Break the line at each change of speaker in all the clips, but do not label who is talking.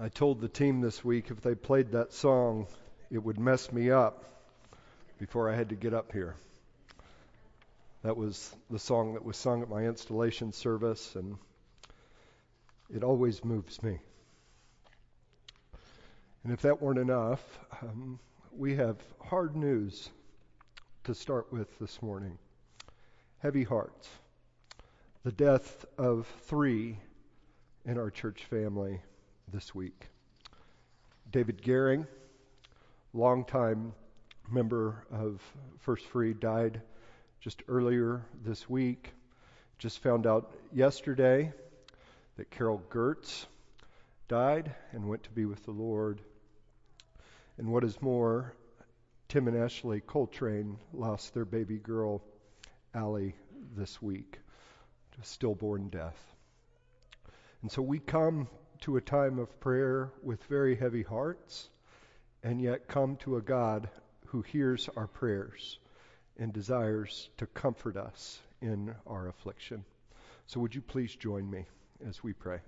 I told the team this week if they played that song, it would mess me up before I had to get up here. That was the song that was sung at my installation service, and it always moves me. And if that weren't enough, um, we have hard news to start with this morning. Heavy hearts. The death of three in our church family this week. David Gehring, longtime member of First Free, died just earlier this week. Just found out yesterday that Carol Gertz died and went to be with the Lord. And what is more, Tim and Ashley Coltrane lost their baby girl, Allie, this week to stillborn death. And so we come to a time of prayer with very heavy hearts and yet come to a God who hears our prayers and desires to comfort us in our affliction. So, would you please join me as we pray?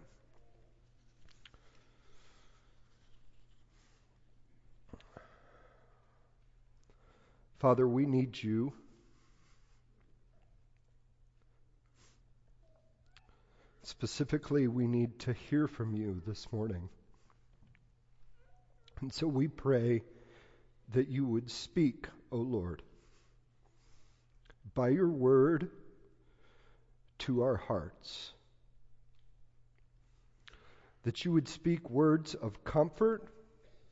Father, we need you. Specifically, we need to hear from you this morning. And so we pray that you would speak, O Lord, by your word to our hearts. That you would speak words of comfort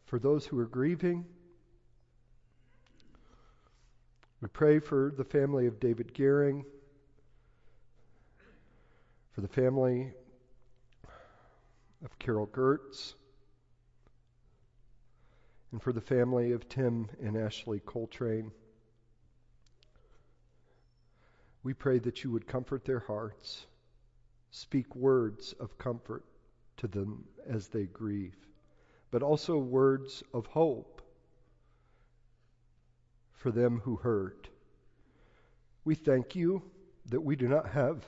for those who are grieving. We pray for the family of David Gehring for the family of Carol Gertz, and for the family of Tim and Ashley Coltrane. We pray that you would comfort their hearts, speak words of comfort to them as they grieve, but also words of hope for them who hurt. We thank you that we do not have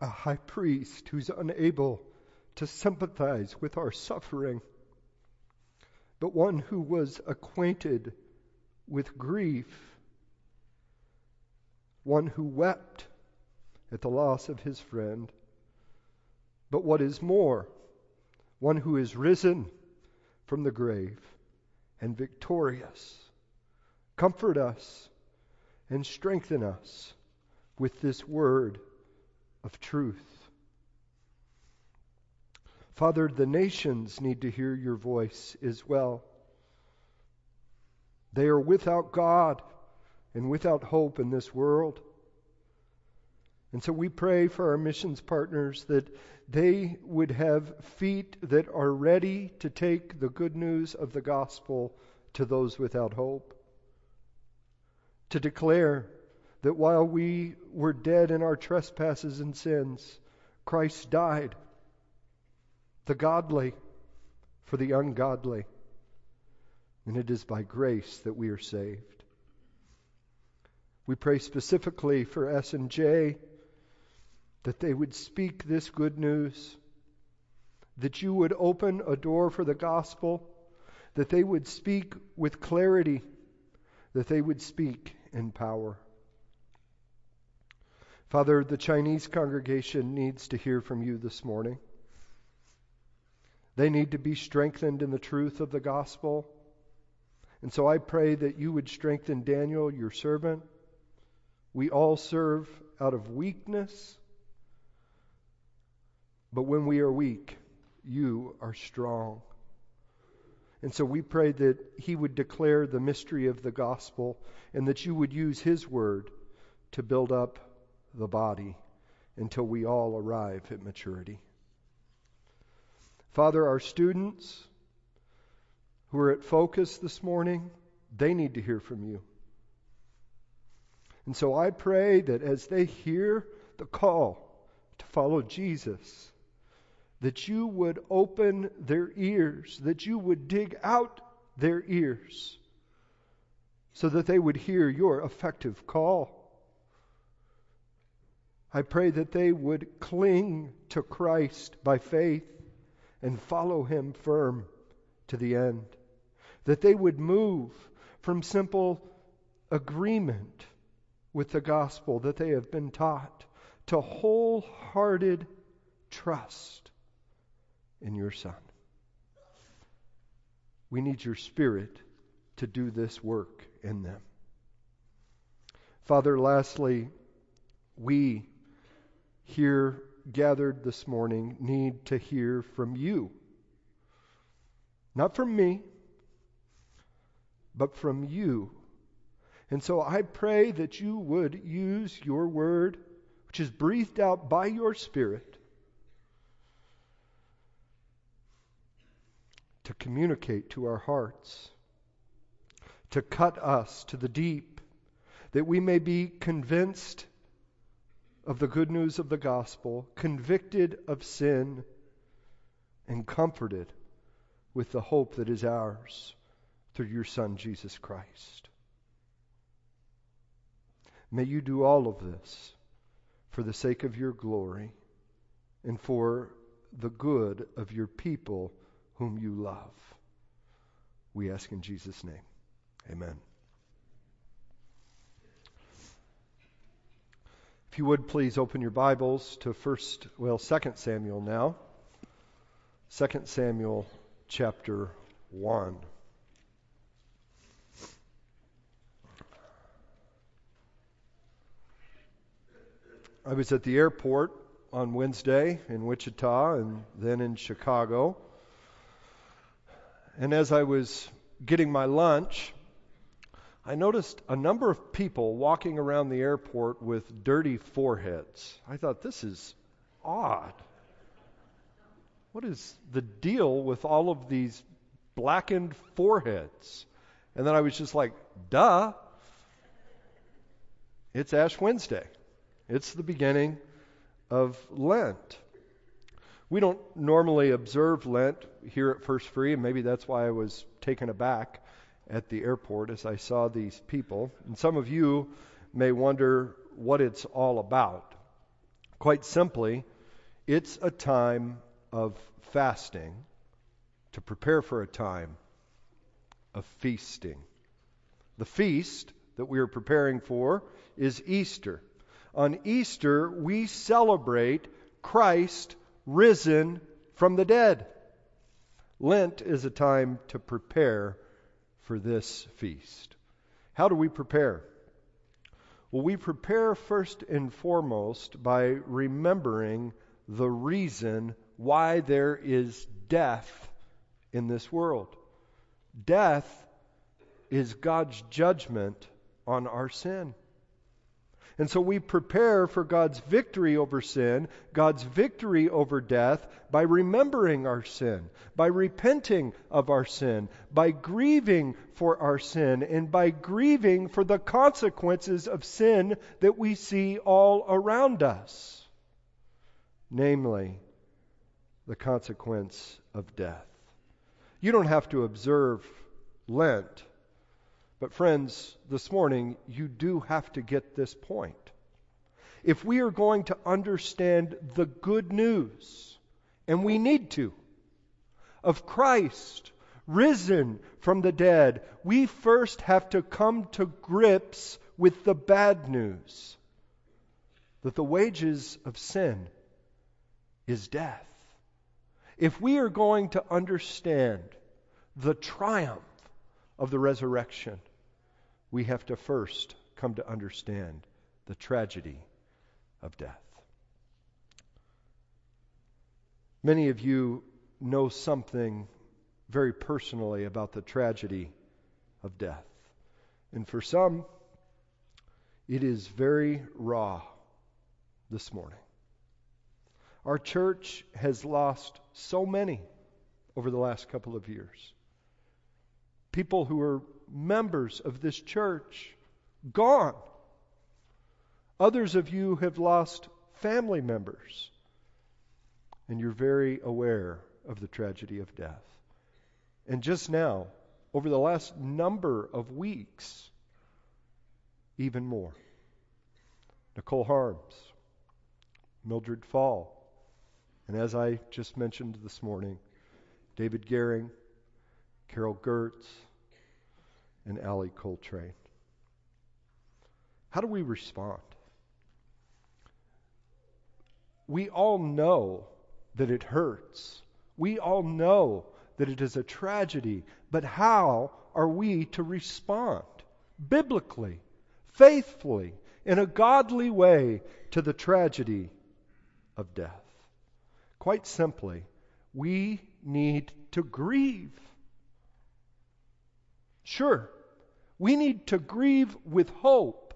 a high priest who's unable to sympathize with our suffering, but one who was acquainted with grief, one who wept at the loss of his friend, but what is more, one who is risen from the grave and victorious. Comfort us and strengthen us with this word of truth. Father, the nations need to hear your voice as well. They are without God and without hope in this world. And so we pray for our missions partners that they would have feet that are ready to take the good news of the gospel to those without hope. To declare that while we were dead in our trespasses and sins, Christ died, the godly for the ungodly. And it is by grace that we are saved. We pray specifically for S and J that they would speak this good news, that you would open a door for the gospel, that they would speak with clarity, that they would speak in power. Father, the Chinese congregation needs to hear from you this morning. They need to be strengthened in the truth of the gospel. And so I pray that you would strengthen Daniel, your servant. We all serve out of weakness. But when we are weak, you are strong. And so we pray that he would declare the mystery of the gospel and that you would use his word to build up the body until we all arrive at maturity. Father, our students who are at focus this morning, they need to hear from you. And so I pray that as they hear the call to follow Jesus, that you would open their ears, that you would dig out their ears, so that they would hear your effective call. I pray that they would cling to Christ by faith, and follow him firm to the end. That they would move from simple agreement with the gospel that they have been taught to wholehearted trust in your Son. We need your Spirit to do this work in them. Father, lastly, we here gathered this morning need to hear from you. Not from me, but from you. And so I pray that you would use your word, which is breathed out by your Spirit, to communicate to our hearts, to cut us to the deep, that we may be convinced of the good news of the gospel, convicted of sin, and comforted with the hope that is ours through your Son, Jesus Christ. May you do all of this for the sake of your glory and for the good of your people whom you love. We ask in Jesus' name. Amen. If you would please open your Bibles to first, well, Second Samuel now. Second Samuel chapter 1. I was at the airport on Wednesday in Wichita and then in Chicago. And as I was getting my lunch, I noticed a number of people walking around the airport with dirty foreheads. I thought, this is odd. What is the deal with all of these blackened foreheads? And then I was just like, duh. It's Ash Wednesday. It's the beginning of Lent. We don't normally observe Lent here at First Free, and maybe that's why I was taken aback at the airport as I saw these people. And some of you may wonder what it's all about. Quite simply, it's a time of fasting to prepare for a time of feasting. The feast that we are preparing for is Easter. On Easter, we celebrate Christ risen from the dead. Lent is a time to prepare for this feast. How do we prepare? Well, we prepare first and foremost by remembering the reason why there is death in this world. Death is God's judgment on our sin. And so we prepare for God's victory over sin, God's victory over death, by remembering our sin, by repenting of our sin, by grieving for our sin, and by grieving for the consequences of sin that we see all around us. Namely, the consequence of death. You don't have to observe Lent but, friends, this morning, you do have to get this point. If we are going to understand the good news, and we need to, of Christ risen from the dead, we first have to come to grips with the bad news that the wages of sin is death. If we are going to understand the triumph of the resurrection, we have to first come to understand the tragedy of death. Many of you know something very personally about the tragedy of death. And for some, it is very raw this morning. Our church has lost so many over the last couple of years people who are members of this church gone. Others of you have lost family members, and you're very aware of the tragedy of death. And just now, over the last number of weeks, even more. Nicole Harms, Mildred Fall, And as I just mentioned this morning, David Gehring, Carol Gertz, and Allie Coltrane. How do we respond? We all know that it hurts. We all know that it is a tragedy. But how are we to respond biblically, faithfully, in a godly way to the tragedy of death? Quite simply, we need to grieve. Sure, we need to grieve with hope.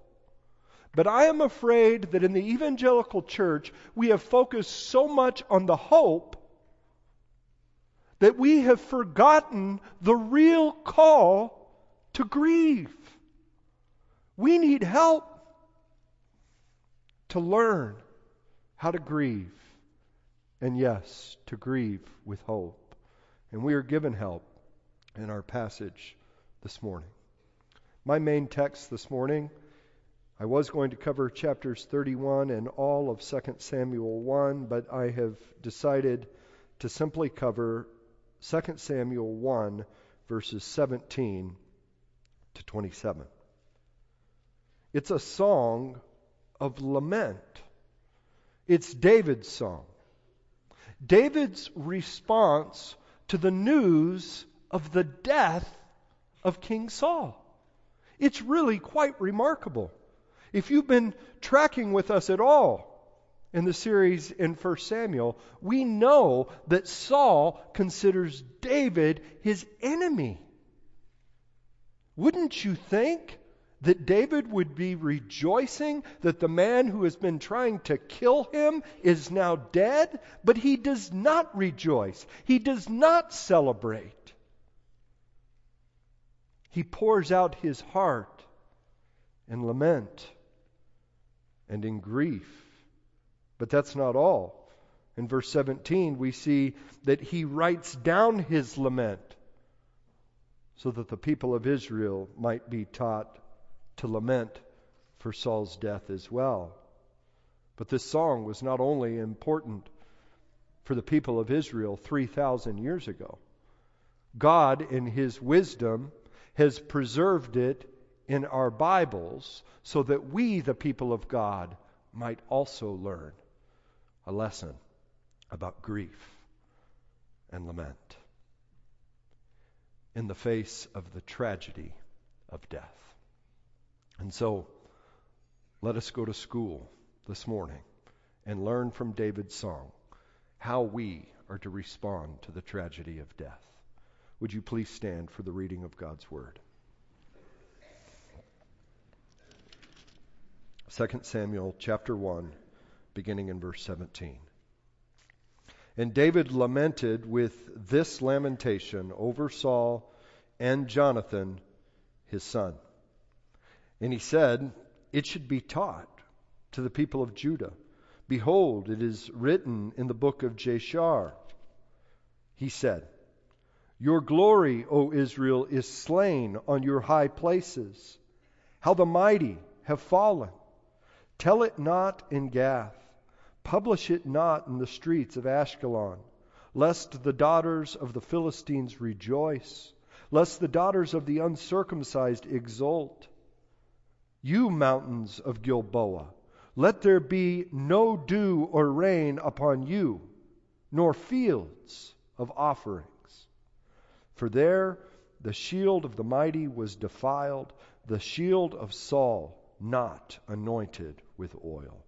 But I am afraid that in the evangelical church, we have focused so much on the hope that we have forgotten the real call to grieve. We need help to learn how to grieve. And yes, to grieve with hope. And we are given help in our passage this morning. My main text this morning, I was going to cover chapters 31 and all of 2 Samuel 1, but I have decided to simply cover 2 Samuel 1, verses 17 to 27. It's a song of lament. It's David's song. David's response to the news of the death of King Saul. It's really quite remarkable. If you've been tracking with us at all in the series in 1 Samuel, we know that Saul considers David his enemy. Wouldn't you think that David would be rejoicing that the man who has been trying to kill him is now dead? But he does not rejoice, he does not celebrate. He pours out his heart in lament and in grief. But that's not all. In verse 17, we see that he writes down his lament so that the people of Israel might be taught to lament for Saul's death as well. But this song was not only important for the people of Israel 3,000 years ago, God, in His wisdom, has preserved it in our Bibles so that we, the people of God, might also learn a lesson about grief and lament in the face of the tragedy of death. And so, let us go to school this morning and learn from David's song how we are to respond to the tragedy of death. Would you please stand for the reading of God's Word? 2 Samuel chapter 1, beginning in verse 17. And David lamented with this lamentation over Saul and Jonathan, his son. And he said, It should be taught to the people of Judah. Behold, it is written in the book of Jashar. He said, Your glory, O Israel, is slain on your high places. How the mighty have fallen. Tell it not in Gath. Publish it not in the streets of Ashkelon, lest the daughters of the Philistines rejoice, lest the daughters of the uncircumcised exult. You mountains of Gilboa, let there be no dew or rain upon you, nor fields of offerings. For there the shield of the mighty was defiled, the shield of Saul not anointed with oil.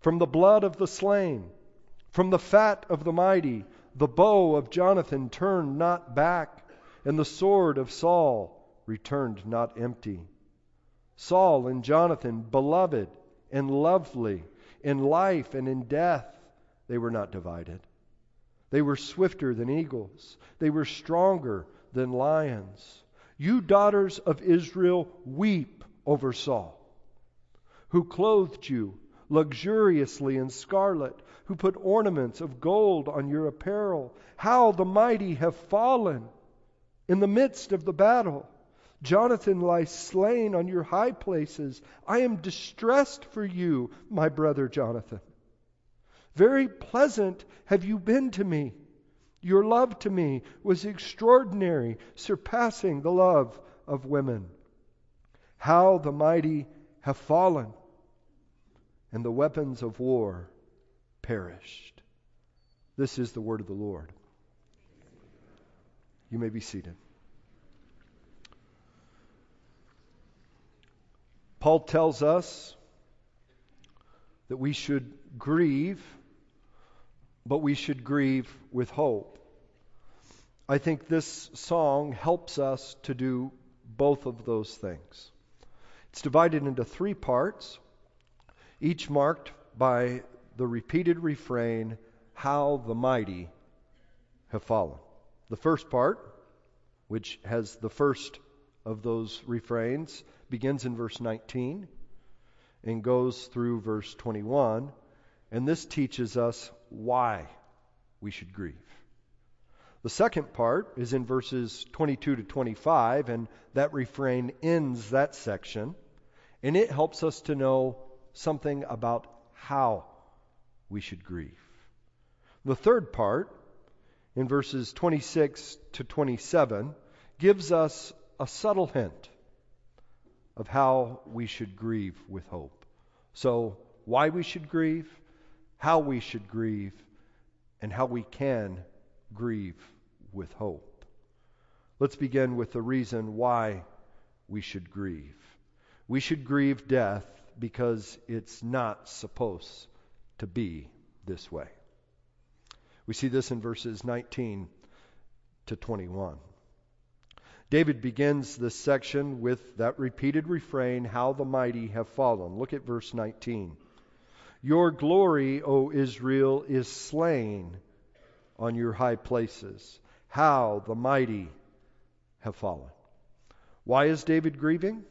From the blood of the slain, from the fat of the mighty, the bow of Jonathan turned not back, and the sword of Saul returned not empty. Saul and Jonathan, beloved and lovely, in life and in death, they were not divided. They were swifter than eagles, they were stronger than lions. You daughters of Israel, weep over Saul, who clothed you luxuriously in scarlet, who put ornaments of gold on your apparel. How the mighty have fallen in the midst of the battle. Jonathan lies slain on your high places. I am distressed for you, my brother Jonathan. Very pleasant have you been to me. Your love to me was extraordinary, surpassing the love of women. How the mighty have fallen, and the weapons of war perished. This is the word of the Lord. You may be seated. Paul tells us that we should grieve, but we should grieve with hope. I think this song helps us to do both of those things. It's divided into three parts, each marked by the repeated refrain, How the mighty have fallen. The first part, which has the first of those refrains, begins in verse 19 and goes through verse 21. And this teaches us why we should grieve. The second part is in verses 22 to 25, and that refrain ends that section. And it helps us to know something about how we should grieve. The third part, in verses 26 to 27, gives us a subtle hint of how we should grieve with hope. So, why we should grieve, how we should grieve, and how we can grieve with hope. Let's begin with the reason why we should grieve. We should grieve death because it's not supposed to be this way. We see this in verses 19 to 21. David begins this section with that repeated refrain, How the mighty have fallen. Look at verse 19. Your glory, O Israel, is slain on your high places. How the mighty have fallen. Why is David grieving?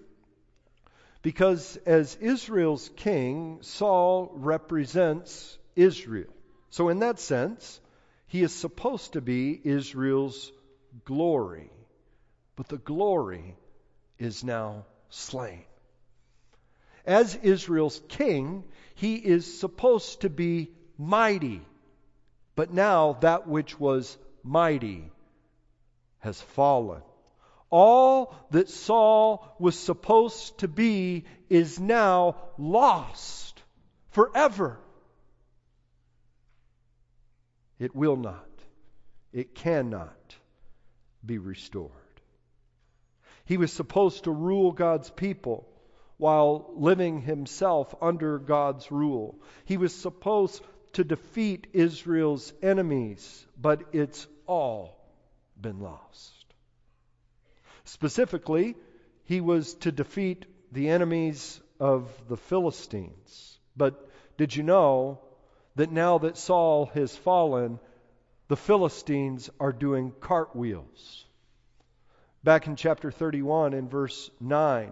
Because as Israel's king, Saul represents Israel. So, in that sense, he is supposed to be Israel's glory but the glory is now slain. As Israel's king, he is supposed to be mighty, but now that which was mighty has fallen. All that Saul was supposed to be is now lost forever. It will not, it cannot be restored. He was supposed to rule God's people while living himself under God's rule. He was supposed to defeat Israel's enemies, but it's all been lost. Specifically, he was to defeat the enemies of the Philistines. But did you know that now that Saul has fallen, the Philistines are doing cartwheels? Back in chapter 31, in verse 9,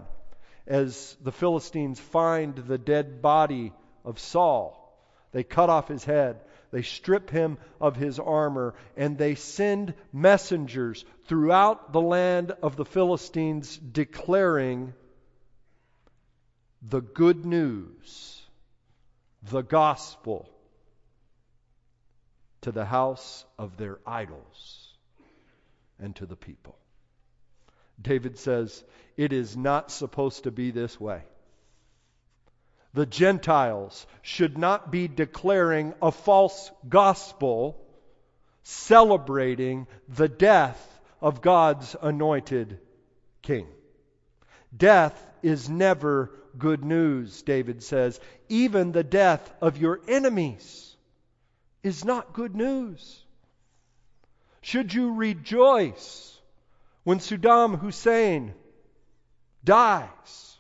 as the Philistines find the dead body of Saul, they cut off his head, they strip him of his armor, and they send messengers throughout the land of the Philistines declaring the good news, the gospel, to the house of their idols and to the people. David says, it is not supposed to be this way. The Gentiles should not be declaring a false gospel celebrating the death of God's anointed king. Death is never good news, David says. Even the death of your enemies is not good news. Should you rejoice when Saddam Hussein dies?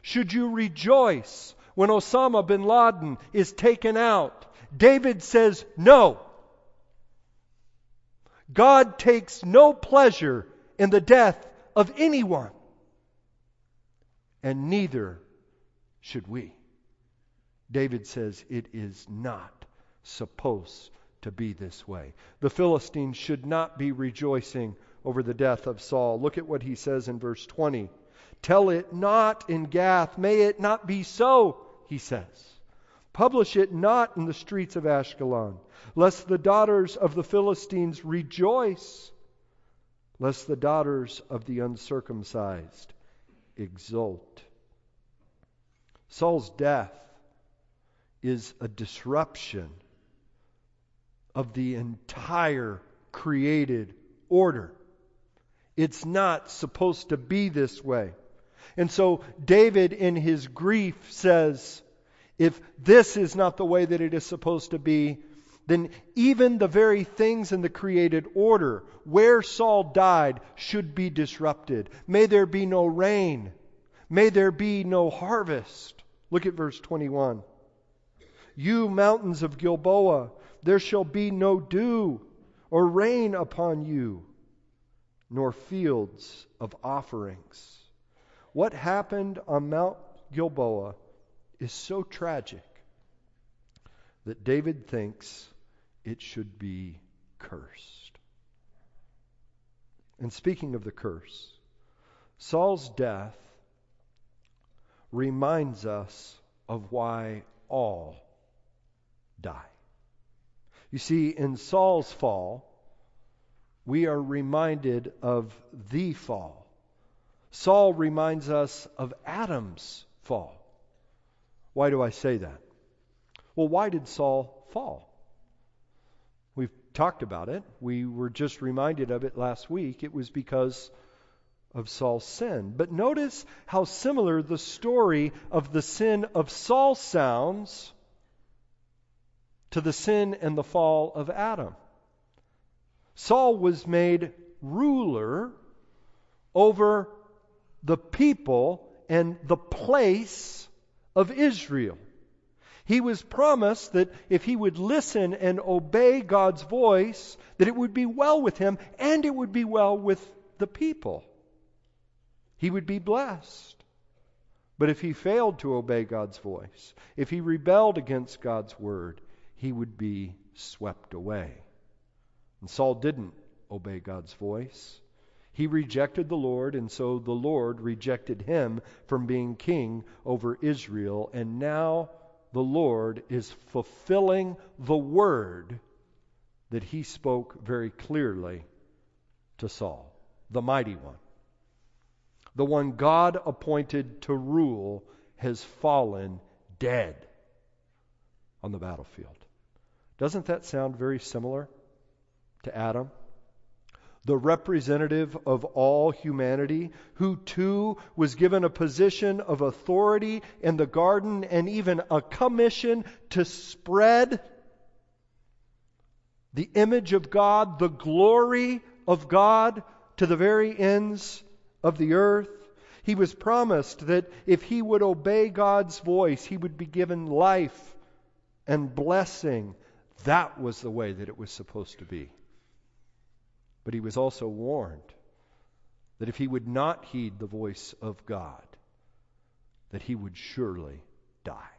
Should you rejoice when Osama bin Laden is taken out? David says no. God takes no pleasure in the death of anyone, and neither should we. David says it is not supposed to be this way. The Philistines should not be rejoicing over the death of Saul. Look at what he says in verse 20. Tell it not in Gath, may it not be so, he says. Publish it not in the streets of Ashkelon, lest the daughters of the Philistines rejoice, lest the daughters of the uncircumcised exult. Saul's death is a disruption of the entire created order. It's not supposed to be this way. And so David, in his grief, says, if this is not the way that it is supposed to be, then even the very things in the created order where Saul died should be disrupted. May there be no rain. May there be no harvest. Look at verse 21. You mountains of Gilboa, there shall be no dew or rain upon you, nor fields of offerings. What happened on Mount Gilboa is so tragic that David thinks it should be cursed. And speaking of the curse, Saul's death reminds us of why all die. You see, in Saul's fall, we are reminded of the fall. Saul reminds us of Adam's fall. Why do I say that? Well, why did Saul fall? We've talked about it. We were just reminded of it last week. It was because of Saul's sin. But notice how similar the story of the sin of Saul sounds to the sin and the fall of Adam. Saul was made ruler over the people and the place of Israel. He was promised that if he would listen and obey God's voice, that it would be well with him and it would be well with the people. He would be blessed. But if he failed to obey God's voice, if he rebelled against God's word, he would be swept away. And Saul didn't obey God's voice. He rejected the Lord, and so the Lord rejected him from being king over Israel. And now the Lord is fulfilling the word that he spoke very clearly to Saul, the mighty one. The one God appointed to rule has fallen dead on the battlefield. Doesn't that sound very similar to Adam? the representative of all humanity, who too was given a position of authority in the garden and even a commission to spread the image of God, the glory of God to the very ends of the earth. He was promised that if he would obey God's voice, he would be given life and blessing. That was the way that it was supposed to be. But he was also warned that if he would not heed the voice of God, that he would surely die.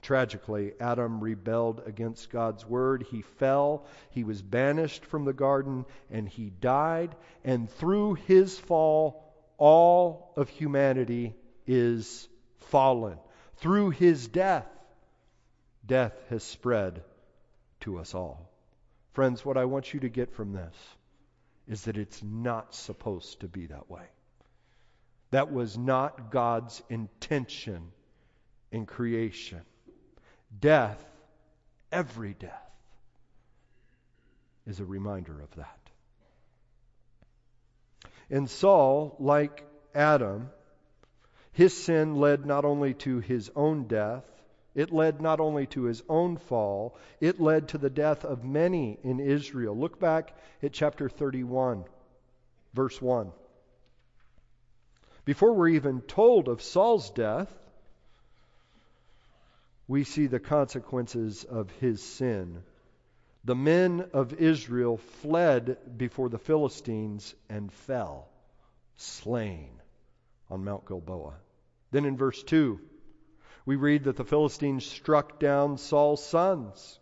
Tragically, Adam rebelled against God's word. He fell. He was banished from the garden and he died. And through his fall, all of humanity is fallen. Through his death, death has spread to us all. Friends, what I want you to get from this is that it's not supposed to be that way. That was not God's intention in creation. Death, every death, is a reminder of that. And Saul, like Adam, his sin led not only to his own death, it led not only to his own fall, it led to the death of many in Israel. Look back at chapter 31, verse 1. Before we're even told of Saul's death, we see the consequences of his sin. The men of Israel fled before the Philistines and fell, slain on Mount Gilboa. Then in verse 2, we read that the Philistines struck down Saul's sons.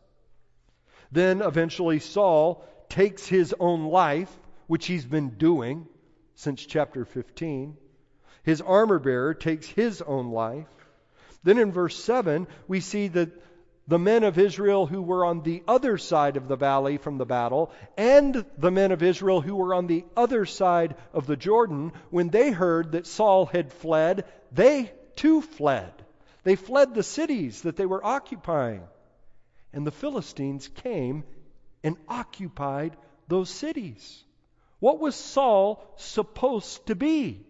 Then eventually Saul takes his own life, which he's been doing since chapter 15. His armor bearer takes his own life. Then in verse 7, we see that the men of Israel who were on the other side of the valley from the battle, and the men of Israel who were on the other side of the Jordan, when they heard that Saul had fled, they too fled. They fled the cities that they were occupying. And the Philistines came and occupied those cities. What was Saul supposed to be?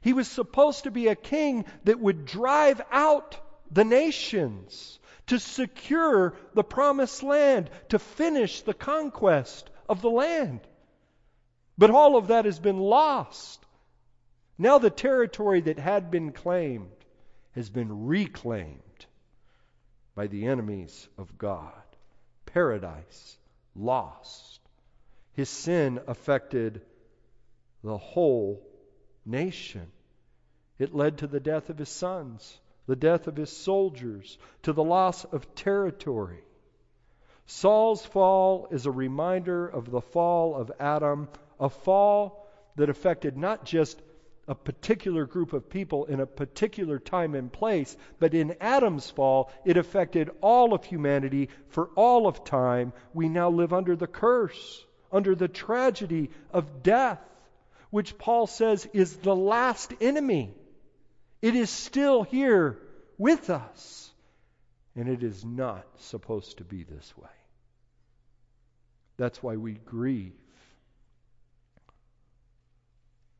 He was supposed to be a king that would drive out the nations to secure the promised land, to finish the conquest of the land. But all of that has been lost. Now the territory that had been claimed has been reclaimed by the enemies of God. Paradise lost. His sin affected the whole nation. It led to the death of his sons the death of his soldiers, to the loss of territory. Saul's fall is a reminder of the fall of Adam, a fall that affected not just a particular group of people in a particular time and place, but in Adam's fall, it affected all of humanity for all of time. We now live under the curse, under the tragedy of death, which Paul says is the last enemy it is still here with us. And it is not supposed to be this way. That's why we grieve.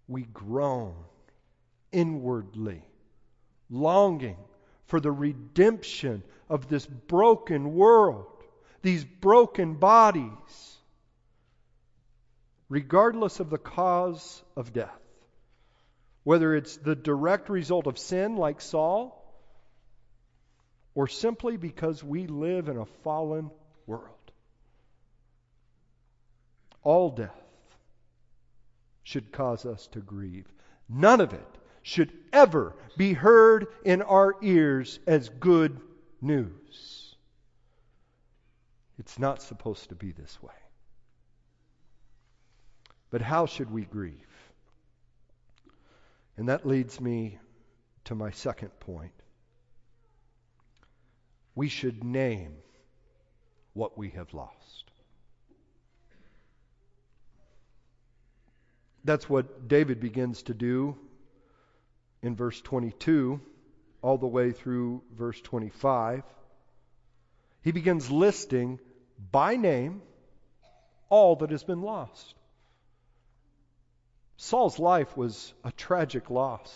We groan inwardly, longing for the redemption of this broken world, these broken bodies, regardless of the cause of death whether it's the direct result of sin like Saul, or simply because we live in a fallen world. All death should cause us to grieve. None of it should ever be heard in our ears as good news. It's not supposed to be this way. But how should we grieve? And that leads me to my second point. We should name what we have lost. That's what David begins to do in verse 22 all the way through verse 25. He begins listing by name all that has been lost. Saul's life was a tragic loss.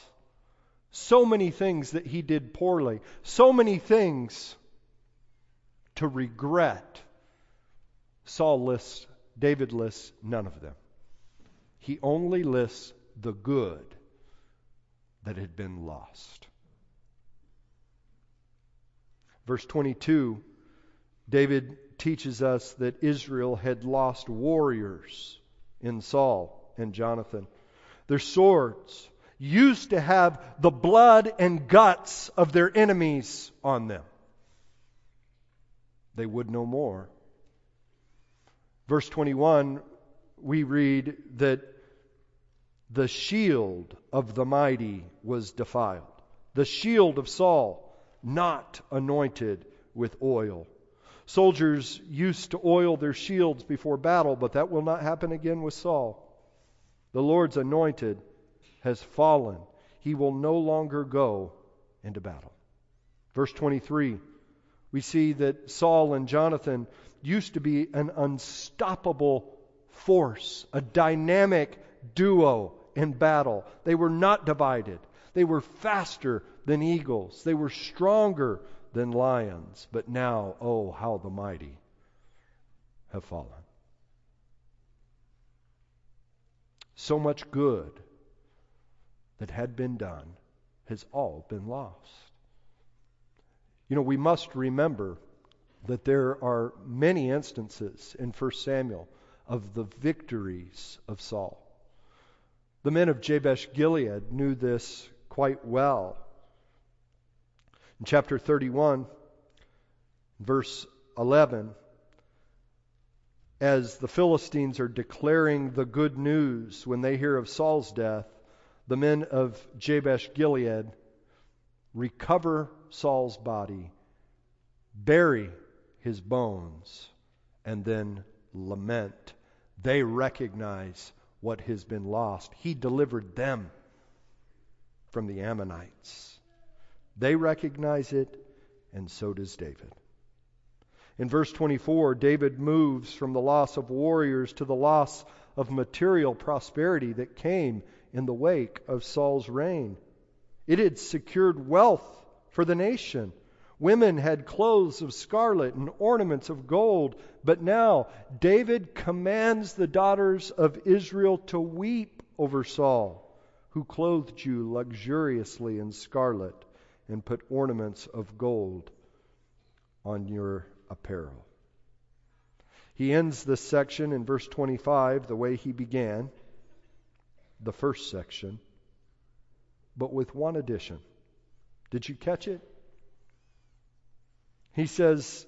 So many things that he did poorly, so many things to regret. Saul lists, David lists none of them. He only lists the good that had been lost. Verse 22, David teaches us that Israel had lost warriors in Saul and Jonathan. Their swords used to have the blood and guts of their enemies on them. They would no more. Verse 21, we read that the shield of the mighty was defiled. The shield of Saul, not anointed with oil. Soldiers used to oil their shields before battle, but that will not happen again with Saul. The Lord's anointed has fallen. He will no longer go into battle. Verse 23, we see that Saul and Jonathan used to be an unstoppable force, a dynamic duo in battle. They were not divided. They were faster than eagles. They were stronger than lions. But now, oh, how the mighty have fallen. So much good that had been done has all been lost. You know, we must remember that there are many instances in 1 Samuel of the victories of Saul. The men of Jabesh Gilead knew this quite well. In chapter 31, verse 11, as the Philistines are declaring the good news when they hear of Saul's death, the men of Jabesh Gilead recover Saul's body, bury his bones, and then lament. They recognize what has been lost. He delivered them from the Ammonites. They recognize it, and so does David. In verse 24, David moves from the loss of warriors to the loss of material prosperity that came in the wake of Saul's reign. It had secured wealth for the nation. Women had clothes of scarlet and ornaments of gold, but now David commands the daughters of Israel to weep over Saul, who clothed you luxuriously in scarlet and put ornaments of gold on your apparel. He ends this section in verse 25 the way he began the first section, but with one addition. Did you catch it? He says,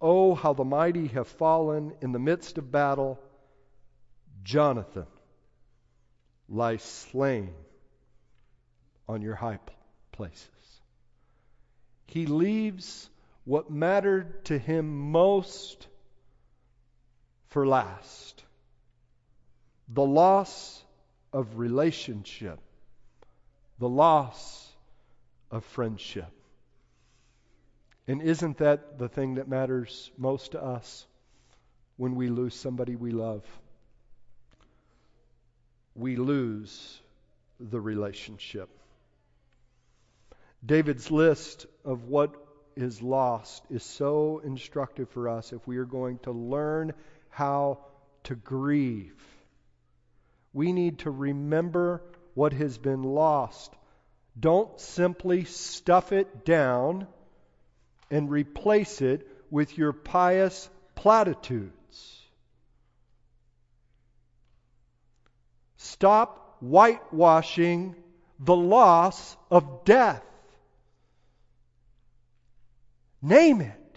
Oh, how the mighty have fallen in the midst of battle. Jonathan lies slain on your high places. He leaves what mattered to him most for last the loss of relationship, the loss of friendship. And isn't that the thing that matters most to us when we lose somebody we love? We lose the relationship. David's list of what is lost is so instructive for us if we are going to learn how to grieve. We need to remember what has been lost. Don't simply stuff it down and replace it with your pious platitudes. Stop whitewashing the loss of death. Name it.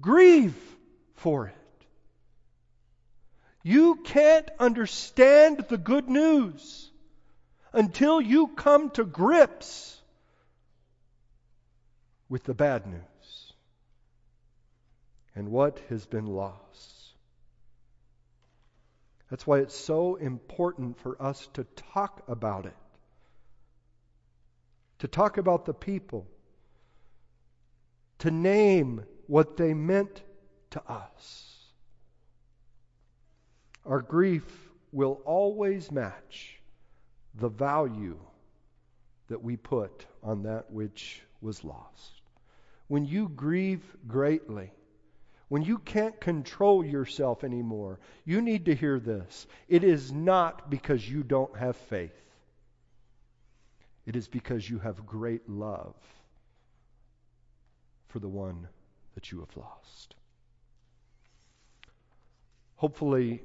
Grieve for it. You can't understand the good news until you come to grips with the bad news and what has been lost. That's why it's so important for us to talk about it, to talk about the people to name what they meant to us. Our grief will always match the value that we put on that which was lost. When you grieve greatly, when you can't control yourself anymore, you need to hear this. It is not because you don't have faith, it is because you have great love for the one that you have lost. Hopefully,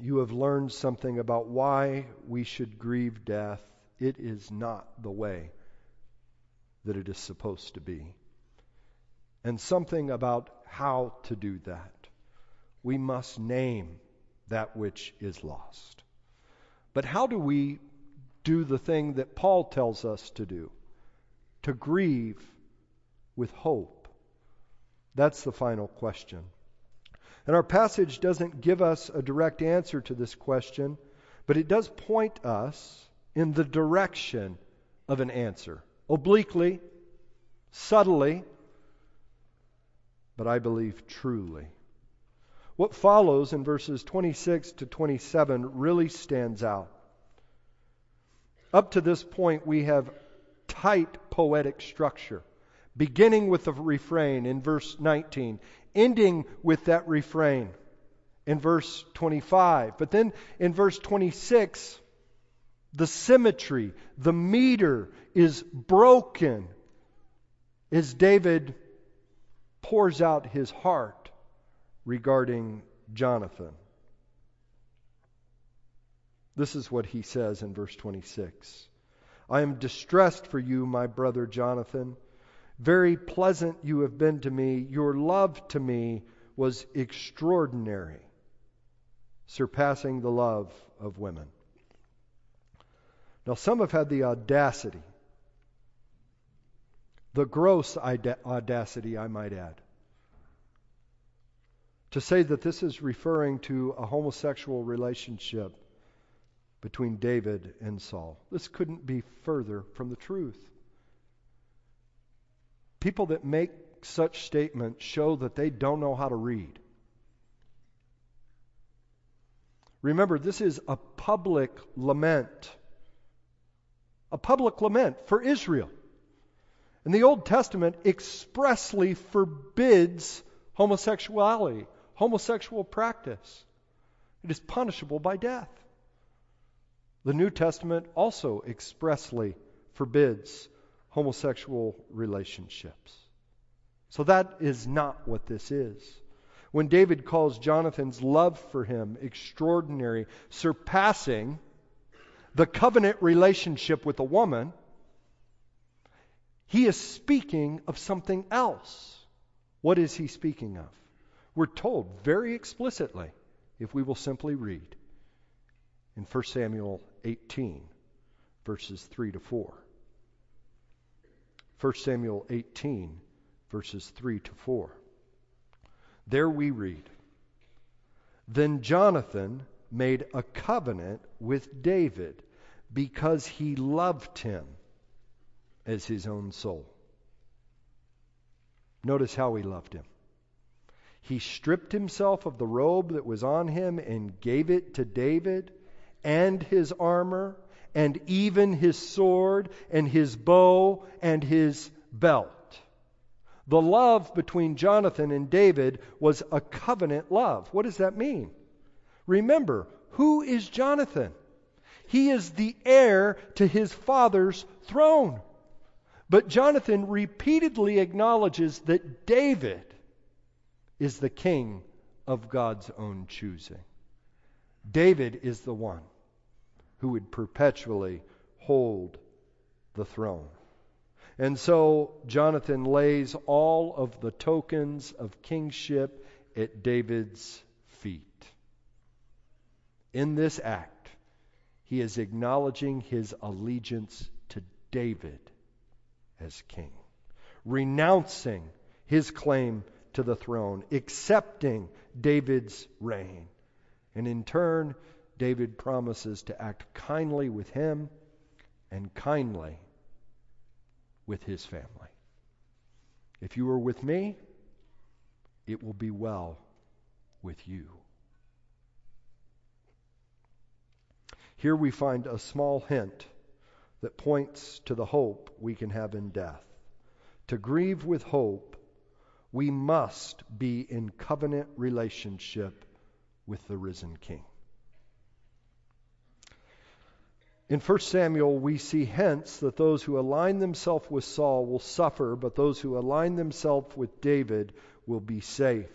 you have learned something about why we should grieve death. It is not the way that it is supposed to be. And something about how to do that. We must name that which is lost. But how do we do the thing that Paul tells us to do? To grieve with hope? That's the final question. And our passage doesn't give us a direct answer to this question, but it does point us in the direction of an answer. Obliquely, subtly, but I believe truly. What follows in verses 26 to 27 really stands out. Up to this point, we have tight poetic structure beginning with the refrain in verse 19, ending with that refrain in verse 25. But then in verse 26, the symmetry, the meter is broken as David pours out his heart regarding Jonathan. This is what he says in verse 26 I am distressed for you, my brother Jonathan. Very pleasant you have been to me. Your love to me was extraordinary, surpassing the love of women. Now, some have had the audacity The gross audacity, I might add. To say that this is referring to a homosexual relationship between David and Saul. This couldn't be further from the truth. People that make such statements show that they don't know how to read. Remember, this is a public lament. A public lament for Israel. And the Old Testament expressly forbids homosexuality, homosexual practice. It is punishable by death. The New Testament also expressly forbids homosexual relationships. So that is not what this is. When David calls Jonathan's love for him extraordinary, surpassing the covenant relationship with a woman, he is speaking of something else. What is he speaking of? We're told very explicitly if we will simply read in 1 Samuel 18, verses 3 to 4. 1 Samuel 18, verses 3 to 4. There we read Then Jonathan made a covenant with David because he loved him as his own soul. Notice how he loved him. He stripped himself of the robe that was on him and gave it to David and his armor and even his sword and his bow and his belt. The love between Jonathan and David was a covenant love. What does that mean? Remember, who is Jonathan? He is the heir to his father's throne. But Jonathan repeatedly acknowledges that David is the king of God's own choosing. David is the one who would perpetually hold the throne. And so Jonathan lays all of the tokens of kingship at David's feet. In this act, he is acknowledging his allegiance to David as king, renouncing his claim to the throne, accepting David's reign. And in turn, David promises to act kindly with him and kindly with his family. If you are with me, it will be well with you. Here we find a small hint that points to the hope we can have in death. To grieve with hope, we must be in covenant relationship with the risen King. In 1 Samuel, we see hence that those who align themselves with Saul will suffer, but those who align themselves with David will be safe.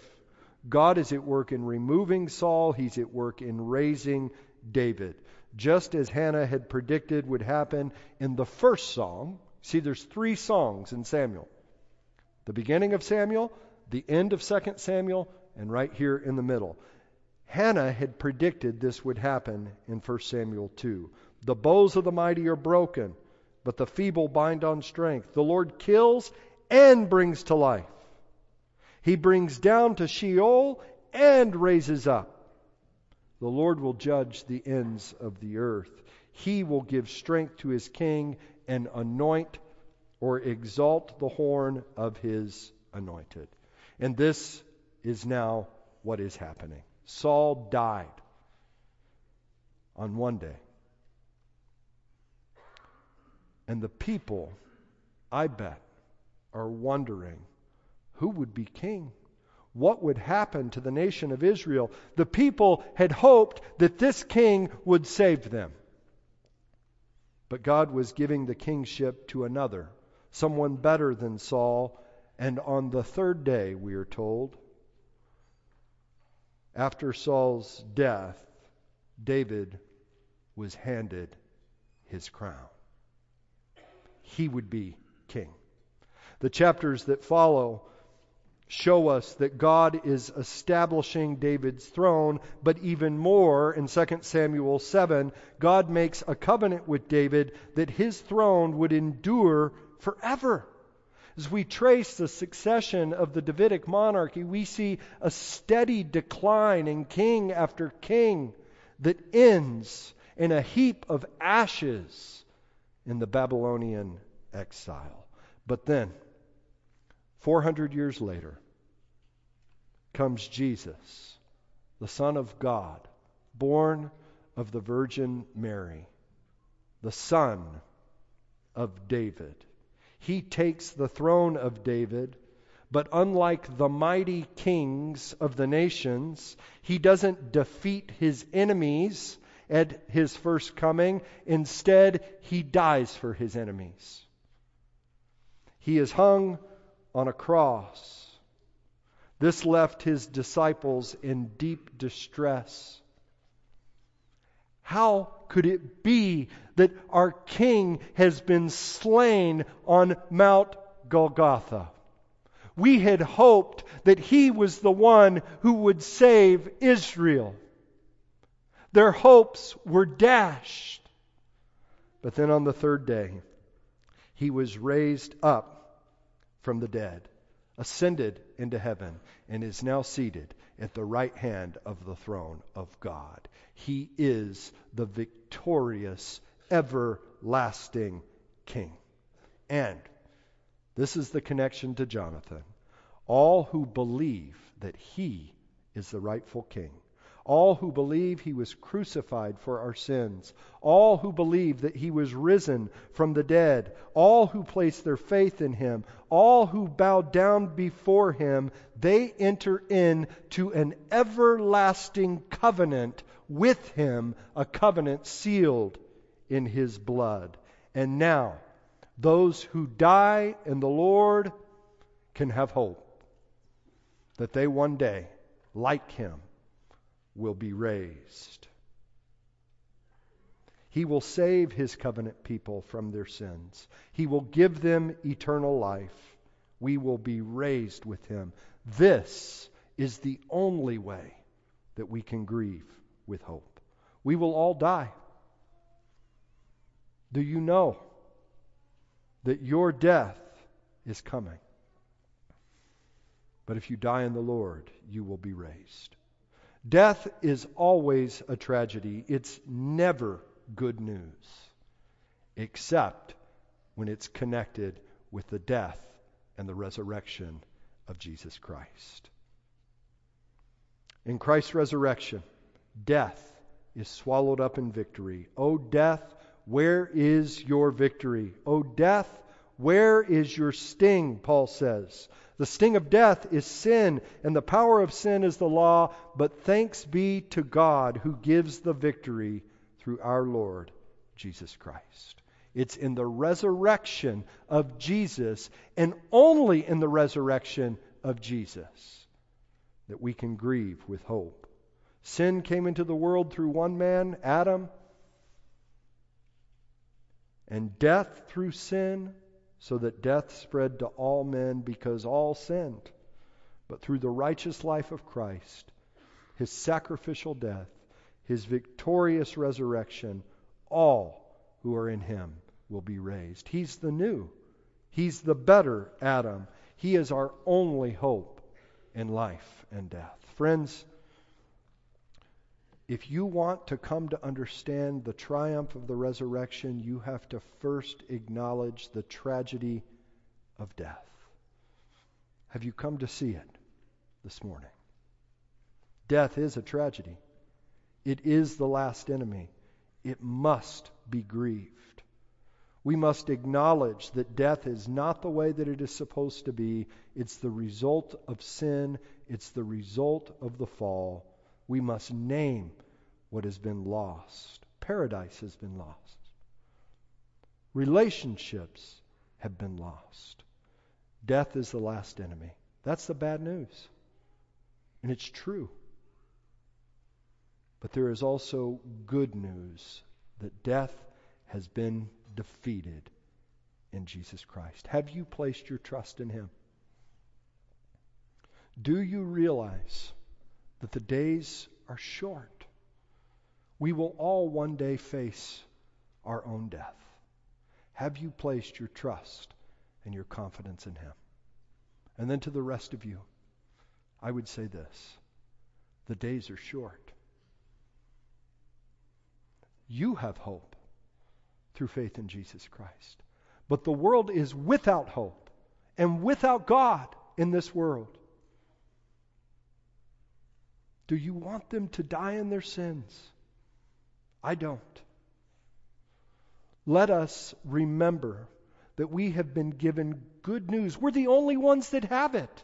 God is at work in removing Saul, he's at work in raising David. Just as Hannah had predicted would happen in the first song. See, there's three songs in Samuel the beginning of Samuel, the end of 2 Samuel, and right here in the middle. Hannah had predicted this would happen in 1 Samuel 2. The bows of the mighty are broken, but the feeble bind on strength. The Lord kills and brings to life. He brings down to Sheol and raises up. The Lord will judge the ends of the earth. He will give strength to his king and anoint or exalt the horn of his anointed. And this is now what is happening. Saul died on one day. And the people, I bet, are wondering who would be king? What would happen to the nation of Israel? The people had hoped that this king would save them. But God was giving the kingship to another, someone better than Saul. And on the third day, we are told, after Saul's death, David was handed his crown he would be king. The chapters that follow show us that God is establishing David's throne, but even more in 2 Samuel 7, God makes a covenant with David that his throne would endure forever. As we trace the succession of the Davidic monarchy, we see a steady decline in king after king that ends in a heap of ashes in the Babylonian exile. But then, 400 years later, comes Jesus, the Son of God, born of the Virgin Mary, the Son of David. He takes the throne of David, but unlike the mighty kings of the nations, he doesn't defeat his enemies at his first coming. Instead, he dies for his enemies. He is hung on a cross. This left his disciples in deep distress. How could it be that our King has been slain on Mount Golgotha? We had hoped that he was the one who would save Israel. Their hopes were dashed. But then on the third day, he was raised up from the dead, ascended into heaven, and is now seated at the right hand of the throne of God. He is the victorious, everlasting King. And this is the connection to Jonathan. All who believe that he is the rightful king all who believe he was crucified for our sins, all who believe that he was risen from the dead, all who place their faith in him, all who bow down before him, they enter into an everlasting covenant with him, a covenant sealed in his blood. And now, those who die in the Lord can have hope that they one day, like him, will be raised. He will save his covenant people from their sins. He will give them eternal life. We will be raised with him. This is the only way that we can grieve with hope. We will all die. Do you know that your death is coming? But if you die in the Lord, you will be raised. Death is always a tragedy. It's never good news, except when it's connected with the death and the resurrection of Jesus Christ. In Christ's resurrection, death is swallowed up in victory. O death, where is your victory? O death, where is your sting? Paul says. The sting of death is sin, and the power of sin is the law, but thanks be to God who gives the victory through our Lord Jesus Christ. It's in the resurrection of Jesus, and only in the resurrection of Jesus, that we can grieve with hope. Sin came into the world through one man, Adam, and death through sin so that death spread to all men because all sinned. But through the righteous life of Christ, his sacrificial death, his victorious resurrection, all who are in him will be raised. He's the new, he's the better Adam. He is our only hope in life and death. Friends, if you want to come to understand the triumph of the resurrection, you have to first acknowledge the tragedy of death. Have you come to see it this morning? Death is a tragedy. It is the last enemy. It must be grieved. We must acknowledge that death is not the way that it is supposed to be. It's the result of sin, it's the result of the fall we must name what has been lost. Paradise has been lost. Relationships have been lost. Death is the last enemy. That's the bad news. And it's true. But there is also good news that death has been defeated in Jesus Christ. Have you placed your trust in Him? Do you realize that the days are short. We will all one day face our own death. Have you placed your trust and your confidence in Him. And then to the rest of you, I would say this the days are short. You have hope through faith in Jesus Christ. But the world is without hope and without God in this world. Do you want them to die in their sins? I don't. Let us remember that we have been given good news. We're the only ones that have it.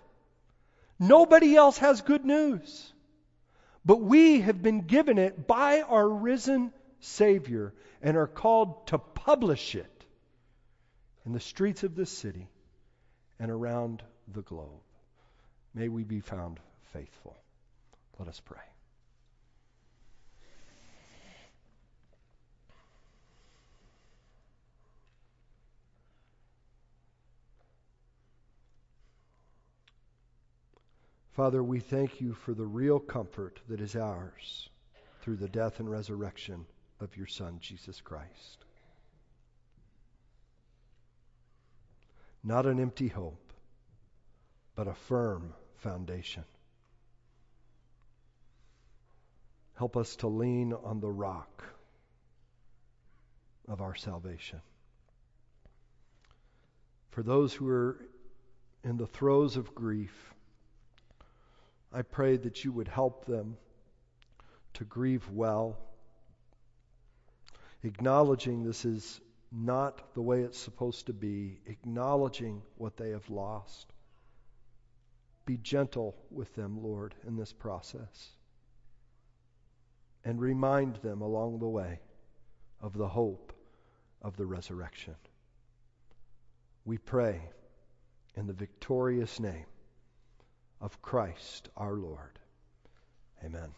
Nobody else has good news. But we have been given it by our risen Savior and are called to publish it in the streets of this city and around the globe. May we be found faithful. Let us pray. Father, we thank you for the real comfort that is ours through the death and resurrection of your Son, Jesus Christ. Not an empty hope, but a firm foundation. Help us to lean on the rock of our salvation. For those who are in the throes of grief, I pray that you would help them to grieve well, acknowledging this is not the way it's supposed to be, acknowledging what they have lost. Be gentle with them, Lord, in this process. And remind them along the way of the hope of the resurrection. We pray in the victorious name of Christ our Lord. Amen.